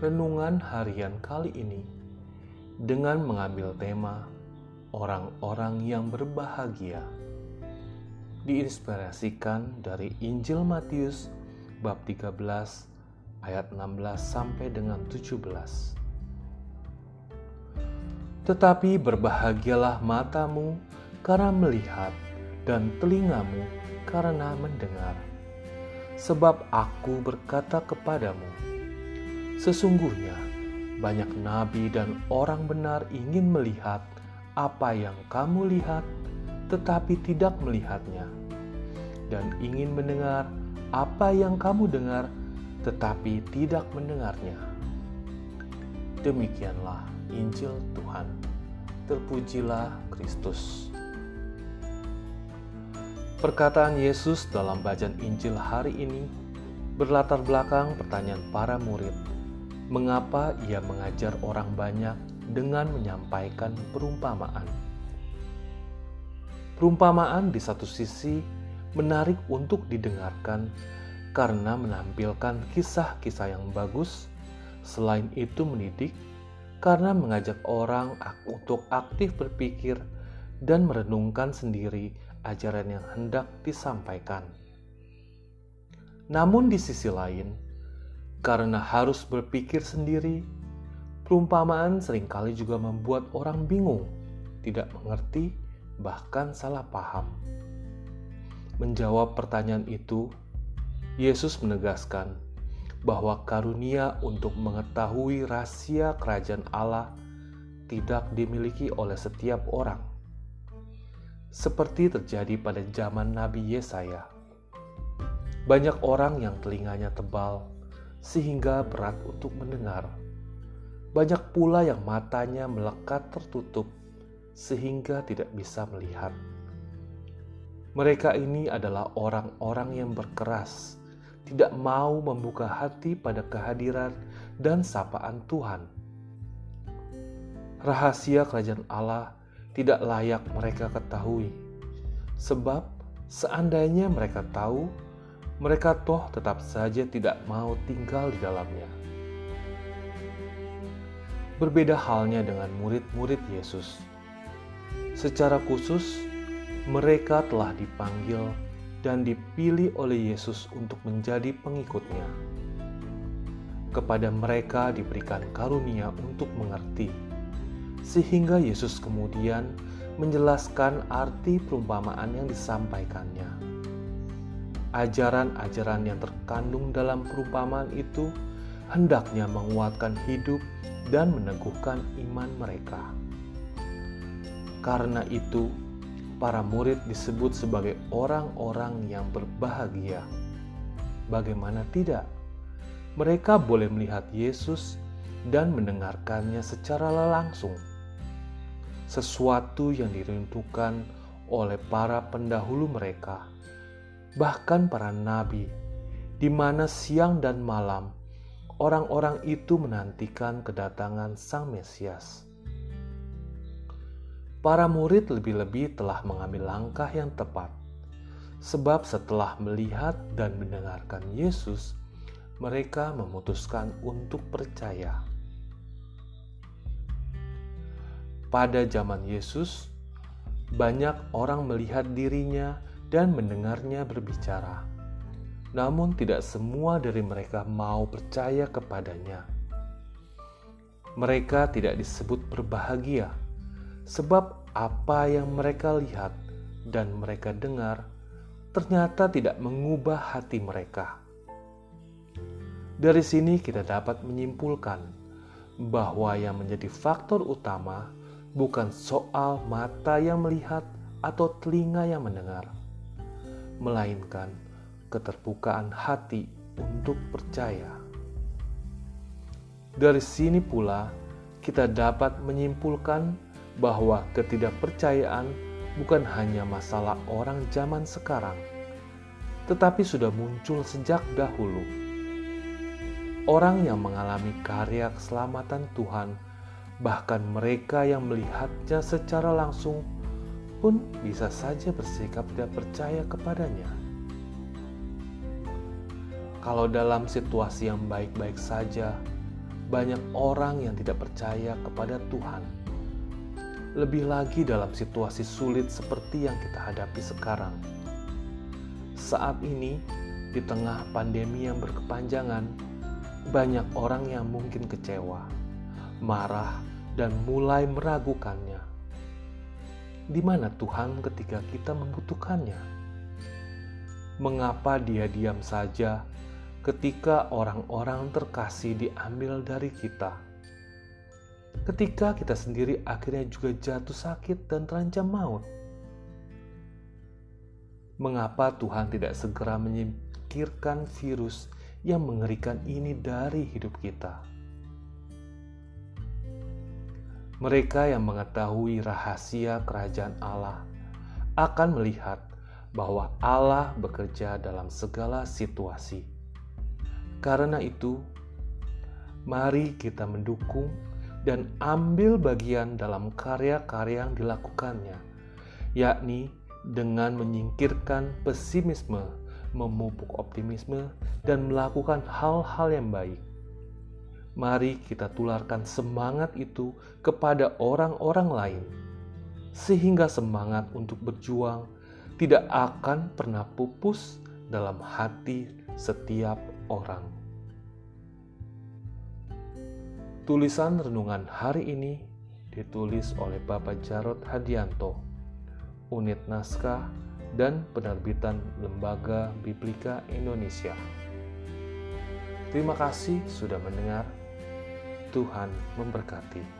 renungan harian kali ini dengan mengambil tema orang-orang yang berbahagia. Diinspirasikan dari Injil Matius bab 13 ayat 16 sampai dengan 17. Tetapi berbahagialah matamu karena melihat dan telingamu karena mendengar. Sebab aku berkata kepadamu, sesungguhnya banyak nabi dan orang benar ingin melihat apa yang kamu lihat, tetapi tidak melihatnya, dan ingin mendengar apa yang kamu dengar, tetapi tidak mendengarnya. Demikianlah Injil Tuhan. Terpujilah Kristus. Perkataan Yesus dalam bacaan Injil hari ini berlatar belakang pertanyaan para murid, mengapa ia mengajar orang banyak dengan menyampaikan perumpamaan. Perumpamaan di satu sisi menarik untuk didengarkan karena menampilkan kisah-kisah yang bagus, selain itu mendidik karena mengajak orang untuk aktif berpikir dan merenungkan sendiri ajaran yang hendak disampaikan. Namun, di sisi lain, karena harus berpikir sendiri, perumpamaan sering kali juga membuat orang bingung, tidak mengerti, bahkan salah paham. Menjawab pertanyaan itu, Yesus menegaskan bahwa karunia untuk mengetahui rahasia kerajaan Allah tidak dimiliki oleh setiap orang seperti terjadi pada zaman Nabi Yesaya. Banyak orang yang telinganya tebal sehingga berat untuk mendengar. Banyak pula yang matanya melekat tertutup sehingga tidak bisa melihat. Mereka ini adalah orang-orang yang berkeras, tidak mau membuka hati pada kehadiran dan sapaan Tuhan. Rahasia kerajaan Allah tidak layak mereka ketahui, sebab seandainya mereka tahu, mereka toh tetap saja tidak mau tinggal di dalamnya. Berbeda halnya dengan murid-murid Yesus. Secara khusus, mereka telah dipanggil dan dipilih oleh Yesus untuk menjadi pengikutnya. Kepada mereka diberikan karunia untuk mengerti sehingga Yesus kemudian menjelaskan arti perumpamaan yang disampaikannya. Ajaran-ajaran yang terkandung dalam perumpamaan itu hendaknya menguatkan hidup dan meneguhkan iman mereka. Karena itu, para murid disebut sebagai orang-orang yang berbahagia. Bagaimana tidak? Mereka boleh melihat Yesus dan mendengarkannya secara langsung sesuatu yang dirindukan oleh para pendahulu mereka, bahkan para nabi, di mana siang dan malam orang-orang itu menantikan kedatangan Sang Mesias. Para murid lebih-lebih telah mengambil langkah yang tepat, sebab setelah melihat dan mendengarkan Yesus, mereka memutuskan untuk percaya. Pada zaman Yesus, banyak orang melihat dirinya dan mendengarnya berbicara. Namun, tidak semua dari mereka mau percaya kepadanya. Mereka tidak disebut berbahagia, sebab apa yang mereka lihat dan mereka dengar ternyata tidak mengubah hati mereka. Dari sini, kita dapat menyimpulkan bahwa yang menjadi faktor utama bukan soal mata yang melihat atau telinga yang mendengar, melainkan keterbukaan hati untuk percaya. Dari sini pula kita dapat menyimpulkan bahwa ketidakpercayaan bukan hanya masalah orang zaman sekarang, tetapi sudah muncul sejak dahulu. Orang yang mengalami karya keselamatan Tuhan Bahkan mereka yang melihatnya secara langsung pun bisa saja bersikap tidak percaya kepadanya. Kalau dalam situasi yang baik-baik saja, banyak orang yang tidak percaya kepada Tuhan. Lebih lagi dalam situasi sulit seperti yang kita hadapi sekarang. Saat ini, di tengah pandemi yang berkepanjangan, banyak orang yang mungkin kecewa, marah, dan mulai meragukannya. Di mana Tuhan ketika kita membutuhkannya? Mengapa Dia diam saja ketika orang-orang terkasih diambil dari kita. Ketika kita sendiri akhirnya juga jatuh sakit dan terancam maut. Mengapa Tuhan tidak segera menyingkirkan virus yang mengerikan ini dari hidup kita? Mereka yang mengetahui rahasia kerajaan Allah akan melihat bahwa Allah bekerja dalam segala situasi karena itu, mari kita mendukung dan ambil bagian dalam karya-karya yang dilakukannya, yakni dengan menyingkirkan pesimisme, memupuk optimisme, dan melakukan hal-hal yang baik. Mari kita tularkan semangat itu kepada orang-orang lain, sehingga semangat untuk berjuang tidak akan pernah pupus dalam hati setiap orang. Tulisan renungan hari ini ditulis oleh Bapak Jarod Hadianto, Unit Naskah dan Penerbitan Lembaga Biblika Indonesia. Terima kasih sudah mendengar. Tuhan memberkati.